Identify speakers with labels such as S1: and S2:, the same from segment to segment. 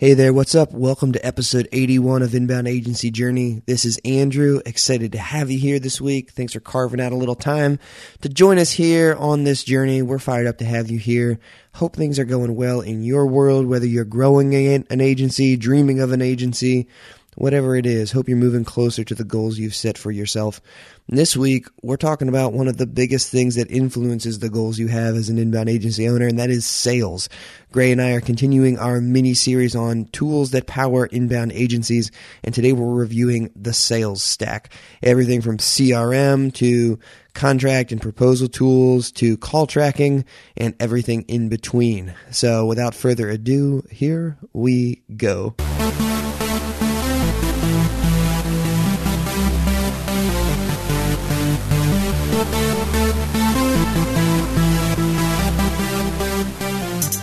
S1: Hey there, what's up? Welcome to episode 81 of Inbound Agency Journey. This is Andrew. Excited to have you here this week. Thanks for carving out a little time to join us here on this journey. We're fired up to have you here. Hope things are going well in your world, whether you're growing an agency, dreaming of an agency, whatever it is. Hope you're moving closer to the goals you've set for yourself. This week, we're talking about one of the biggest things that influences the goals you have as an inbound agency owner, and that is sales. Gray and I are continuing our mini series on tools that power inbound agencies, and today we're reviewing the sales stack. Everything from CRM to contract and proposal tools to call tracking and everything in between. So without further ado, here we go.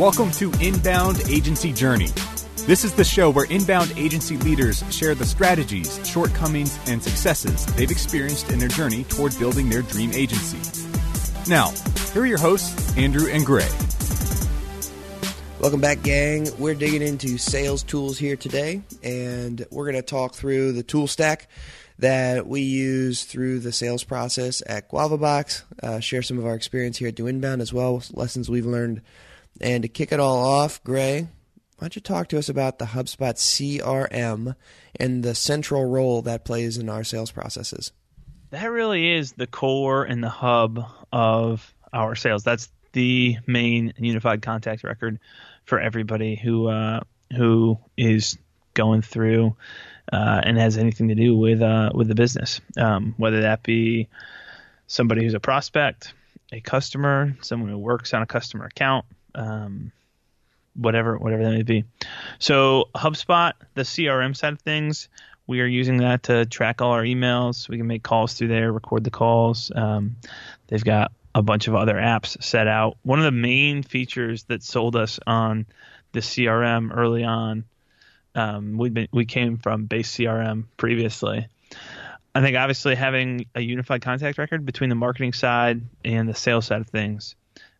S2: Welcome to Inbound Agency Journey. This is the show where inbound agency leaders share the strategies, shortcomings, and successes they've experienced in their journey toward building their dream agency. Now, here are your hosts, Andrew and Gray.
S1: Welcome back, gang. We're digging into sales tools here today, and we're going to talk through the tool stack that we use through the sales process at GuavaBox, uh, share some of our experience here at Do Inbound as well, lessons we've learned and to kick it all off, Gray, why don't you talk to us about the HubSpot CRM and the central role that plays in our sales processes?
S3: That really is the core and the hub of our sales. That's the main unified contact record for everybody who uh, who is going through uh, and has anything to do with uh, with the business, um, whether that be somebody who's a prospect, a customer, someone who works on a customer account, um, whatever whatever that may be. So HubSpot, the CRM side of things, we are using that to track all our emails. We can make calls through there, record the calls. Um, they've got a bunch of other apps set out. One of the main features that sold us on the CRM early on, um, we we came from base CRM previously. I think obviously having a unified contact record between the marketing side and the sales side of things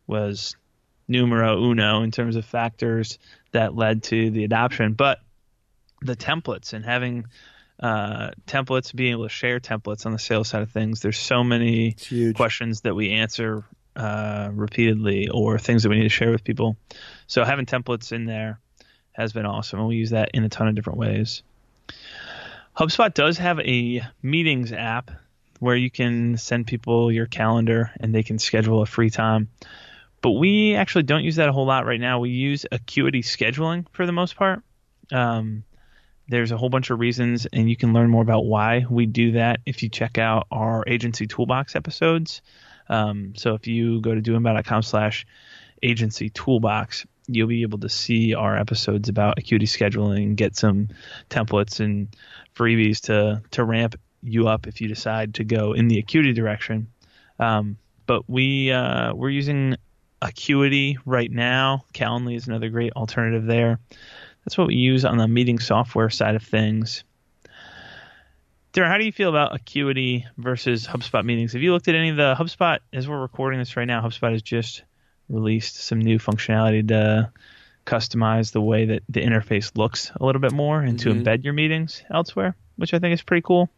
S3: was numero uno in terms of factors that led to the adoption. But the templates and having uh, templates, being able to share templates on the sales side of things, there's so many questions that we answer uh, repeatedly or things that we need to share with people. So having templates in there has been awesome, and we use that in a ton of different ways. HubSpot does have a meetings app where you can send people your calendar and they can schedule a free time. But we actually don't use that a whole lot right now. We use Acuity scheduling for the most part. Um, there's a whole bunch of reasons, and you can learn more about why we do that if you check out our agency toolbox episodes. Um, so if you go to doinbound.com slash agency toolbox, you'll be able to see our episodes about Acuity scheduling, and get some templates and freebies to to ramp you up if you decide to go in the Acuity direction. Um, but we uh, we're using Acuity right now. Calendly is another great alternative there. That's what we use on the meeting software side of things. Darren, how do you feel about Acuity versus HubSpot meetings? Have you looked at any of the HubSpot as we're recording this right now? HubSpot has just released some new functionality to customize the way that the interface looks a little bit more and mm-hmm. to embed your meetings elsewhere, which I think is pretty cool.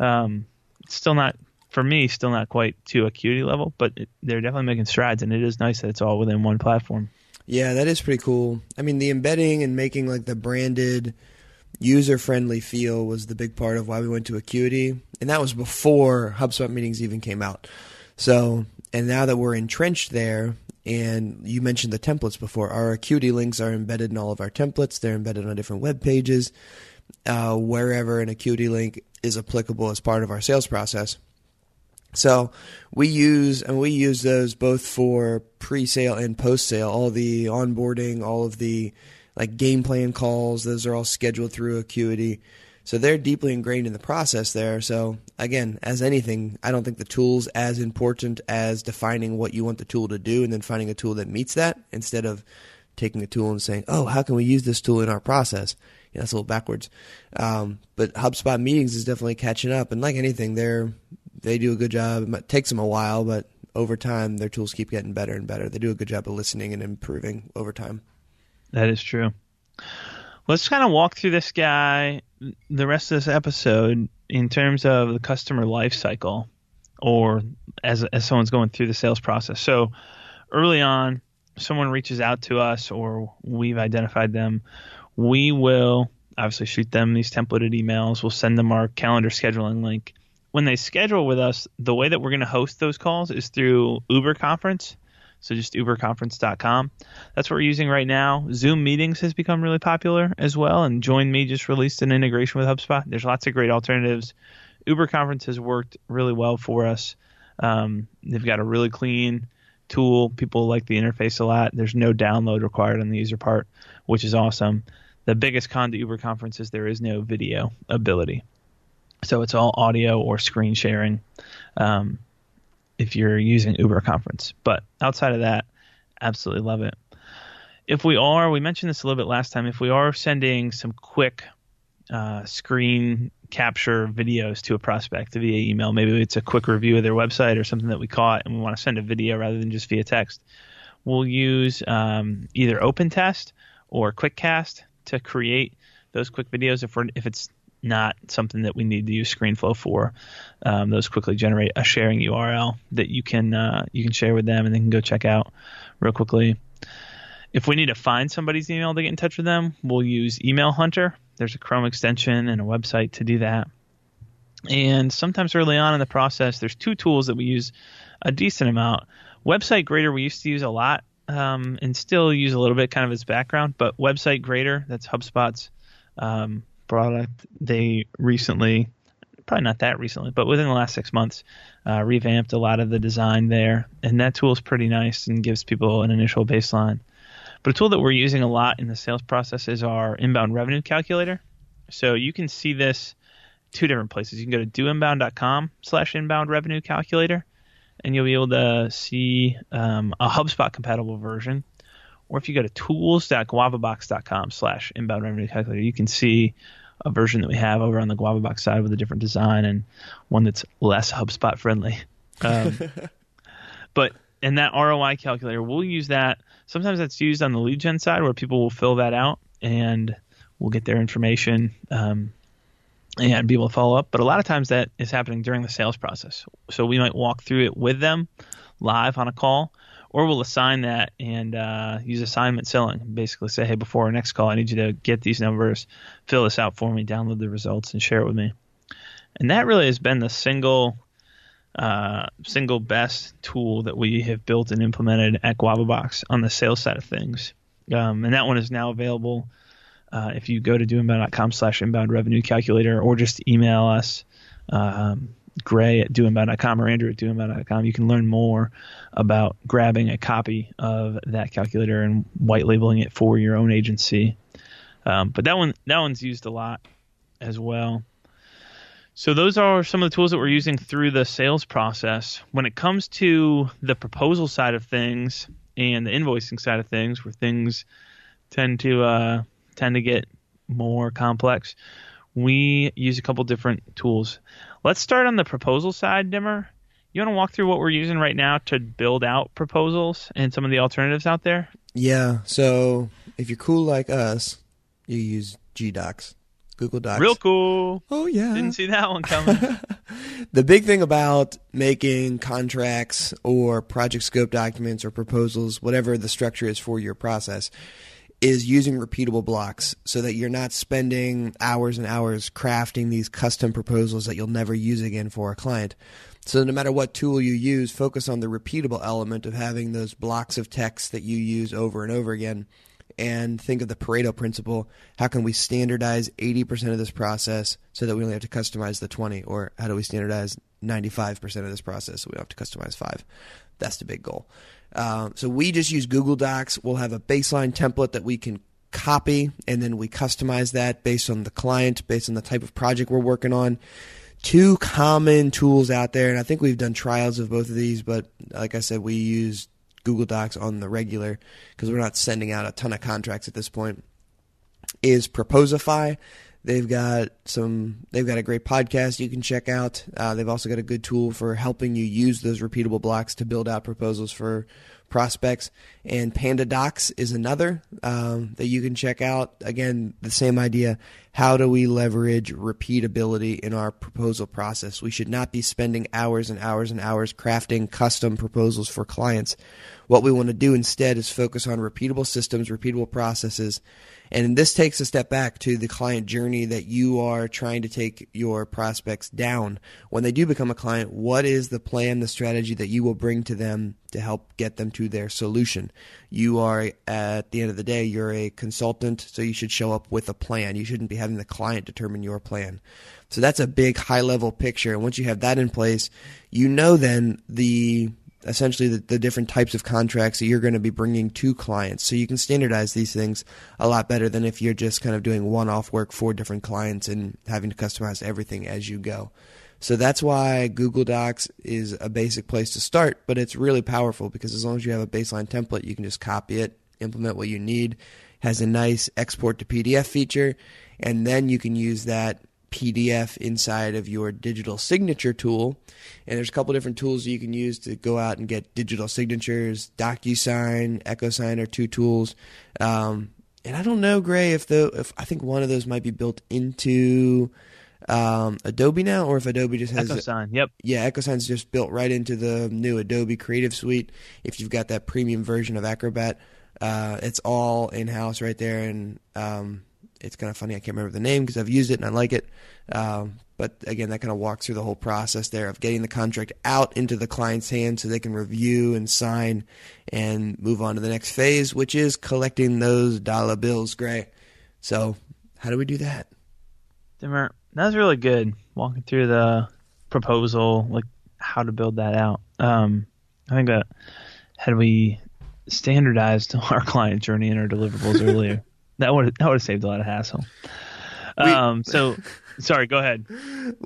S3: Um, it's still not for me, still not quite to Acuity level, but it, they're definitely making strides, and it is nice that it's all within one platform.
S1: Yeah, that is pretty cool. I mean, the embedding and making like the branded, user friendly feel was the big part of why we went to Acuity, and that was before HubSpot meetings even came out. So, and now that we're entrenched there, and you mentioned the templates before, our Acuity links are embedded in all of our templates. They're embedded on different web pages, uh, wherever an Acuity link is applicable as part of our sales process. So we use and we use those both for pre-sale and post-sale. All the onboarding, all of the like game plan calls, those are all scheduled through Acuity. So they're deeply ingrained in the process there. So again, as anything, I don't think the tool's as important as defining what you want the tool to do and then finding a tool that meets that instead of taking a tool and saying, "Oh, how can we use this tool in our process?" Yeah, that's a little backwards. Um, but HubSpot meetings is definitely catching up, and like anything, they're they do a good job. It takes them a while, but over time, their tools keep getting better and better. They do a good job of listening and improving over time.
S3: That is true. Let's kind of walk through this guy the rest of this episode in terms of the customer life cycle or as, as someone's going through the sales process. So early on, someone reaches out to us or we've identified them, we will obviously shoot them these templated emails. We'll send them our calendar scheduling link. When they schedule with us, the way that we're going to host those calls is through Uber Conference. So just uberconference.com. That's what we're using right now. Zoom meetings has become really popular as well, and Join Me just released an integration with HubSpot. There's lots of great alternatives. Uber Conference has worked really well for us. Um, they've got a really clean tool. People like the interface a lot. There's no download required on the user part, which is awesome. The biggest con to Uber Conference is there is no video ability. So it's all audio or screen sharing. Um, if you're using Uber Conference. But outside of that, absolutely love it. If we are, we mentioned this a little bit last time, if we are sending some quick uh, screen capture videos to a prospect via email, maybe it's a quick review of their website or something that we caught and we want to send a video rather than just via text, we'll use um, either OpenTest or QuickCast to create those quick videos if we're if it's not something that we need to use ScreenFlow for. Um, those quickly generate a sharing URL that you can uh, you can share with them, and they can go check out real quickly. If we need to find somebody's email to get in touch with them, we'll use Email Hunter. There's a Chrome extension and a website to do that. And sometimes early on in the process, there's two tools that we use a decent amount. Website Grader we used to use a lot um, and still use a little bit, kind of as background. But Website Grader, that's HubSpot's um, product. They recently, probably not that recently, but within the last six months, uh, revamped a lot of the design there, and that tool is pretty nice and gives people an initial baseline. But a tool that we're using a lot in the sales process is our inbound revenue calculator. So you can see this two different places. You can go to doinbound.com slash inbound revenue calculator, and you'll be able to see um, a HubSpot compatible version. Or if you go to tools.guavabox.com slash inbound revenue calculator, you can see a version that we have over on the GuavaBox side with a different design and one that's less HubSpot friendly. Um, but in that ROI calculator, we'll use that. Sometimes that's used on the lead gen side where people will fill that out and we'll get their information um, and be able to follow up. But a lot of times that is happening during the sales process. So we might walk through it with them live on a call or we'll assign that and uh, use assignment selling. Basically, say, hey, before our next call, I need you to get these numbers, fill this out for me, download the results, and share it with me. And that really has been the single, uh, single best tool that we have built and implemented at GuavaBox on the sales side of things. Um, and that one is now available. Uh, if you go to doinbound.com slash inbound revenue calculator or just email us, um, Gray at doinbound.com or Andrew at doinbound.com, you can learn more about grabbing a copy of that calculator and white labeling it for your own agency. Um, but that one that one's used a lot as well. So those are some of the tools that we're using through the sales process. When it comes to the proposal side of things and the invoicing side of things, where things tend to uh, tend to get more complex, we use a couple different tools. Let's start on the proposal side, Dimmer. You want to walk through what we're using right now to build out proposals and some of the alternatives out there?
S1: Yeah. So if you're cool like us, you use GDocs, Google Docs.
S3: Real cool.
S1: Oh yeah.
S3: Didn't see that one coming.
S1: the big thing about making contracts or project scope documents or proposals, whatever the structure is for your process, is using repeatable blocks so that you're not spending hours and hours crafting these custom proposals that you'll never use again for a client. So no matter what tool you use, focus on the repeatable element of having those blocks of text that you use over and over again and think of the Pareto principle. How can we standardize 80% of this process so that we only have to customize the 20 or how do we standardize 95% of this process so we don't have to customize 5? That's the big goal. Uh, so we just use Google Docs. We'll have a baseline template that we can copy, and then we customize that based on the client, based on the type of project we're working on. Two common tools out there, and I think we've done trials of both of these, but like I said, we use Google Docs on the regular because we're not sending out a ton of contracts at this point. Is Proposify. They've got some. They've got a great podcast you can check out. Uh, they've also got a good tool for helping you use those repeatable blocks to build out proposals for prospects. And Panda Docs is another um, that you can check out. Again, the same idea. How do we leverage repeatability in our proposal process? We should not be spending hours and hours and hours crafting custom proposals for clients. What we want to do instead is focus on repeatable systems, repeatable processes, and this takes a step back to the client journey that you are trying to take your prospects down. When they do become a client, what is the plan, the strategy that you will bring to them to help get them to their solution? You are, at the end of the day, you're a consultant, so you should show up with a plan. You shouldn't be having the client determine your plan. So that's a big high level picture. And once you have that in place, you know then the essentially the, the, different types of contracts that you're going to be bringing to clients. So you can standardize these things a lot better than if you're just kind of doing one off work for different clients and having to customize everything as you go. So that's why Google Docs is a basic place to start, but it's really powerful because as long as you have a baseline template, you can just copy it, implement what you need. Has a nice export to PDF feature, and then you can use that PDF inside of your digital signature tool. And there's a couple different tools you can use to go out and get digital signatures. DocuSign, EchoSign are two tools. Um, and I don't know, Gray, if the if I think one of those might be built into um, Adobe now, or if Adobe just has
S3: EchoSign. Yep.
S1: Yeah, EchoSign's just built right into the new Adobe Creative Suite. If you've got that premium version of Acrobat, uh, it's all in house right there, and um, it's kind of funny. I can't remember the name because I've used it and I like it. Um, but again, that kind of walks through the whole process there of getting the contract out into the client's hands so they can review and sign and move on to the next phase, which is collecting those dollar bills, Gray. So, how do we do that?
S3: Dimmer, that was really good. Walking through the proposal, like how to build that out. Um, I think that had we standardized our client journey and our deliverables earlier, that would that would have saved a lot of hassle. We, um, so sorry, go ahead.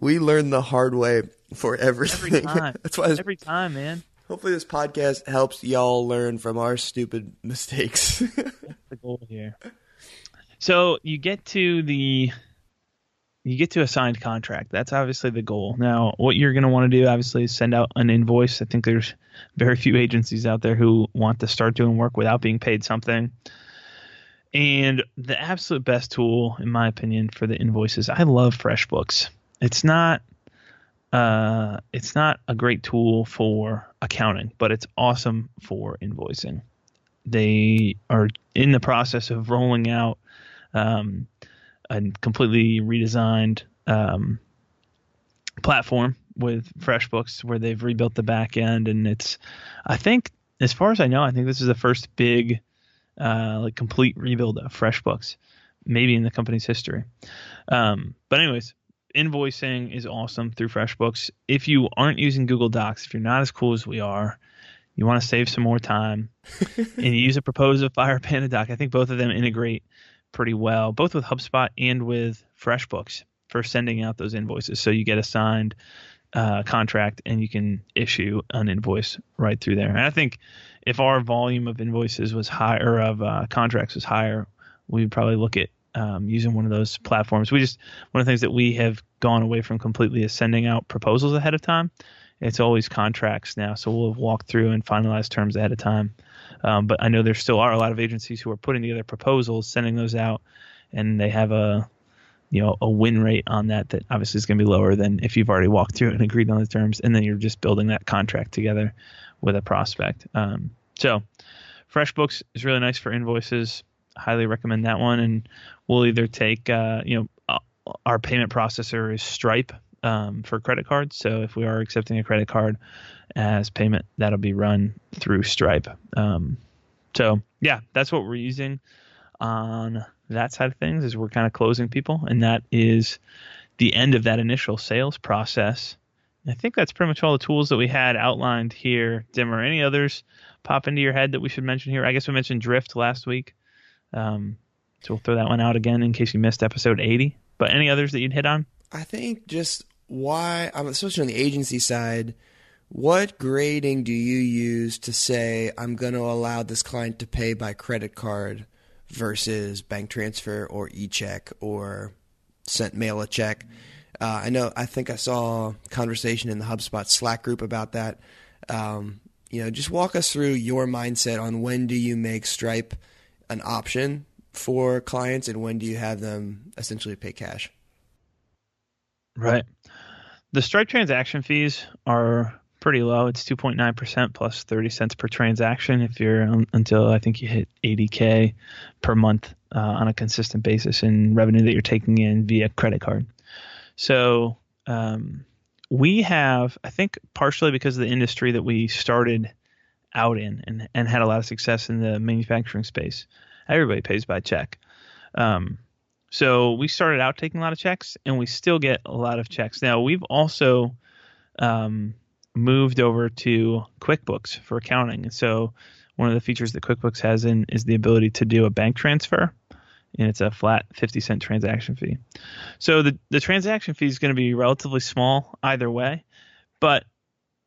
S1: We learn the hard way for everything.
S3: Every time.
S1: That's
S3: why every time, man.
S1: Hopefully, this podcast helps y'all learn from our stupid mistakes.
S3: That's the goal here. So you get to the you get to a signed contract. That's obviously the goal. Now, what you're going to want to do, obviously, is send out an invoice. I think there's very few agencies out there who want to start doing work without being paid something. And the absolute best tool, in my opinion, for the invoices, I love FreshBooks. It's not uh, it's not a great tool for accounting, but it's awesome for invoicing. They are in the process of rolling out um, a completely redesigned um, platform with FreshBooks where they've rebuilt the back end, and it's I think as far as I know, I think this is the first big uh, like complete rebuild of FreshBooks, maybe in the company's history. Um, but anyways, invoicing is awesome through FreshBooks. If you aren't using Google Docs, if you're not as cool as we are, you want to save some more time, and you use a Proposify or Panda Doc. I think both of them integrate pretty well, both with HubSpot and with FreshBooks for sending out those invoices. So you get a signed uh, contract and you can issue an invoice right through there. And I think if our volume of invoices was higher, of uh, contracts was higher, we would probably look at um, using one of those platforms. We just one of the things that we have gone away from completely is sending out proposals ahead of time. It's always contracts now, so we'll walk through and finalize terms ahead of time. Um, but I know there still are a lot of agencies who are putting together proposals, sending those out, and they have a you know a win rate on that that obviously is going to be lower than if you've already walked through and agreed on the terms, and then you're just building that contract together with a prospect. Um, so, FreshBooks is really nice for invoices. Highly recommend that one, and we'll either take uh, you know uh, our payment processor is Stripe um, for credit cards. So if we are accepting a credit card as payment, that'll be run through Stripe. Um, so yeah, that's what we're using on that side of things. Is we're kind of closing people, and that is the end of that initial sales process. I think that's pretty much all the tools that we had outlined here. Dimmer, any others pop into your head that we should mention here? I guess we mentioned Drift last week. Um, so we'll throw that one out again in case you missed episode 80. But any others that you'd hit on?
S1: I think just why, I'm especially on the agency side, what grading do you use to say I'm going to allow this client to pay by credit card versus bank transfer or e-check or sent mail a check? Uh, I know. I think I saw a conversation in the HubSpot Slack group about that. Um, you know, just walk us through your mindset on when do you make Stripe an option for clients and when do you have them essentially pay cash?
S3: Right. The Stripe transaction fees are pretty low. It's 2.9% plus 30 cents per transaction if you're um, until I think you hit 80K per month uh, on a consistent basis in revenue that you're taking in via credit card. So um, we have, I think, partially because of the industry that we started out in and, and had a lot of success in the manufacturing space. Everybody pays by check. Um, so we started out taking a lot of checks, and we still get a lot of checks. Now we've also um, moved over to QuickBooks for accounting, and so one of the features that QuickBooks has in is the ability to do a bank transfer, and it's a flat 50 cent transaction fee. So the the transaction fee is going to be relatively small either way, but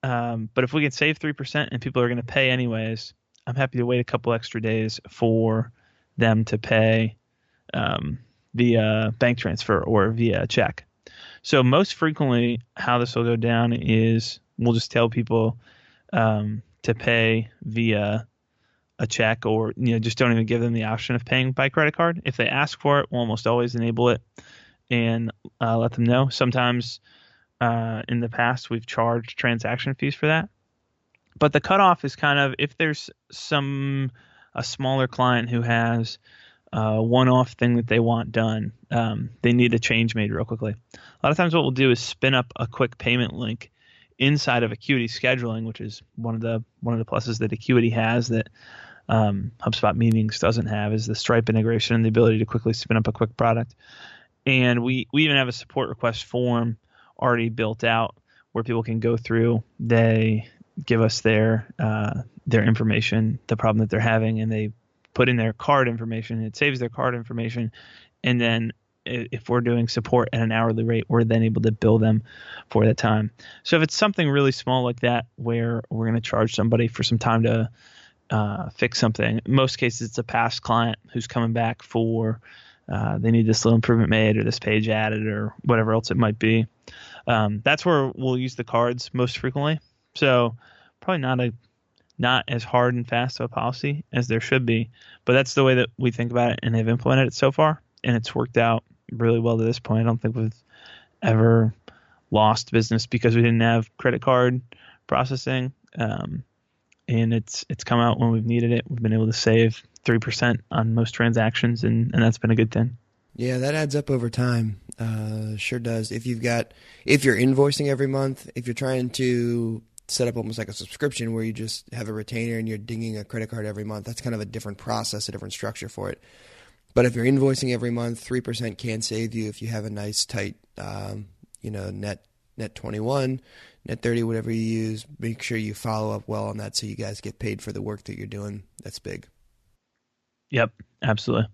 S3: um, but if we can save three percent and people are going to pay anyways, I'm happy to wait a couple extra days for them to pay um, via bank transfer or via check. So most frequently, how this will go down is we'll just tell people um, to pay via a check, or you know, just don't even give them the option of paying by credit card. If they ask for it, we'll almost always enable it and uh, let them know. Sometimes uh, in the past, we've charged transaction fees for that, but the cutoff is kind of if there's some a smaller client who has a one-off thing that they want done. Um, they need a change made real quickly. A lot of times, what we'll do is spin up a quick payment link inside of Acuity scheduling, which is one of the one of the pluses that Acuity has that um, HubSpot Meetings doesn't have is the Stripe integration and the ability to quickly spin up a quick product. And we we even have a support request form already built out where people can go through. They give us their uh, their information, the problem that they're having, and they put in their card information. It saves their card information, and then if we're doing support at an hourly rate, we're then able to bill them for that time. So if it's something really small like that, where we're going to charge somebody for some time to uh, fix something, in most cases it's a past client who's coming back for uh, they need this little improvement made or this page added or whatever else it might be. Um, that's where we'll use the cards most frequently. So probably not a not as hard and fast of a policy as there should be, but that's the way that we think about it and they've implemented it so far, and it's worked out really well to this point. I don't think we've ever lost business because we didn't have credit card processing, um, and it's it's come out when we've needed it. We've been able to save three percent on most transactions, and and that's been a good thing.
S1: Yeah, that adds up over time. Uh, sure does. If you've got, if you're invoicing every month, if you're trying to set up almost like a subscription where you just have a retainer and you're dinging a credit card every month. That's kind of a different process, a different structure for it. But if you're invoicing every month, three percent can save you if you have a nice tight, um, you know, net net twenty one, net thirty, whatever you use. Make sure you follow up well on that so you guys get paid for the work that you're doing. That's big.
S3: Yep, absolutely.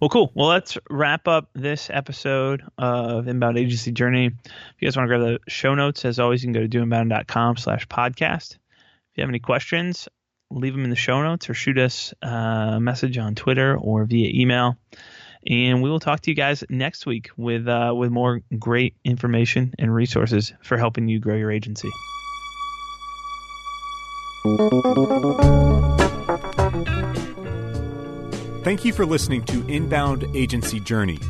S3: Well, cool. Well, let's wrap up this episode of Inbound Agency Journey. If you guys want to grab the show notes, as always, you can go to doinbound.com slash podcast. If you have any questions, leave them in the show notes or shoot us a message on Twitter or via email. And we will talk to you guys next week with uh, with more great information and resources for helping you grow your agency.
S2: Thank you for listening to Inbound Agency Journey.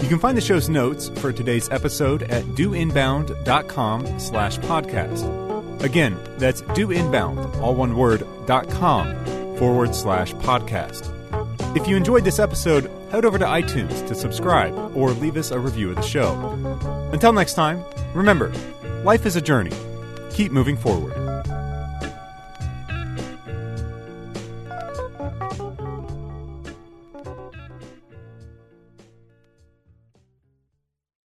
S2: You can find the show's notes for today's episode at doinbound.com slash podcast. Again, that's doinbound, all one word, dot com forward slash podcast. If you enjoyed this episode, head over to iTunes to subscribe or leave us a review of the show. Until next time, remember, life is a journey. Keep moving forward.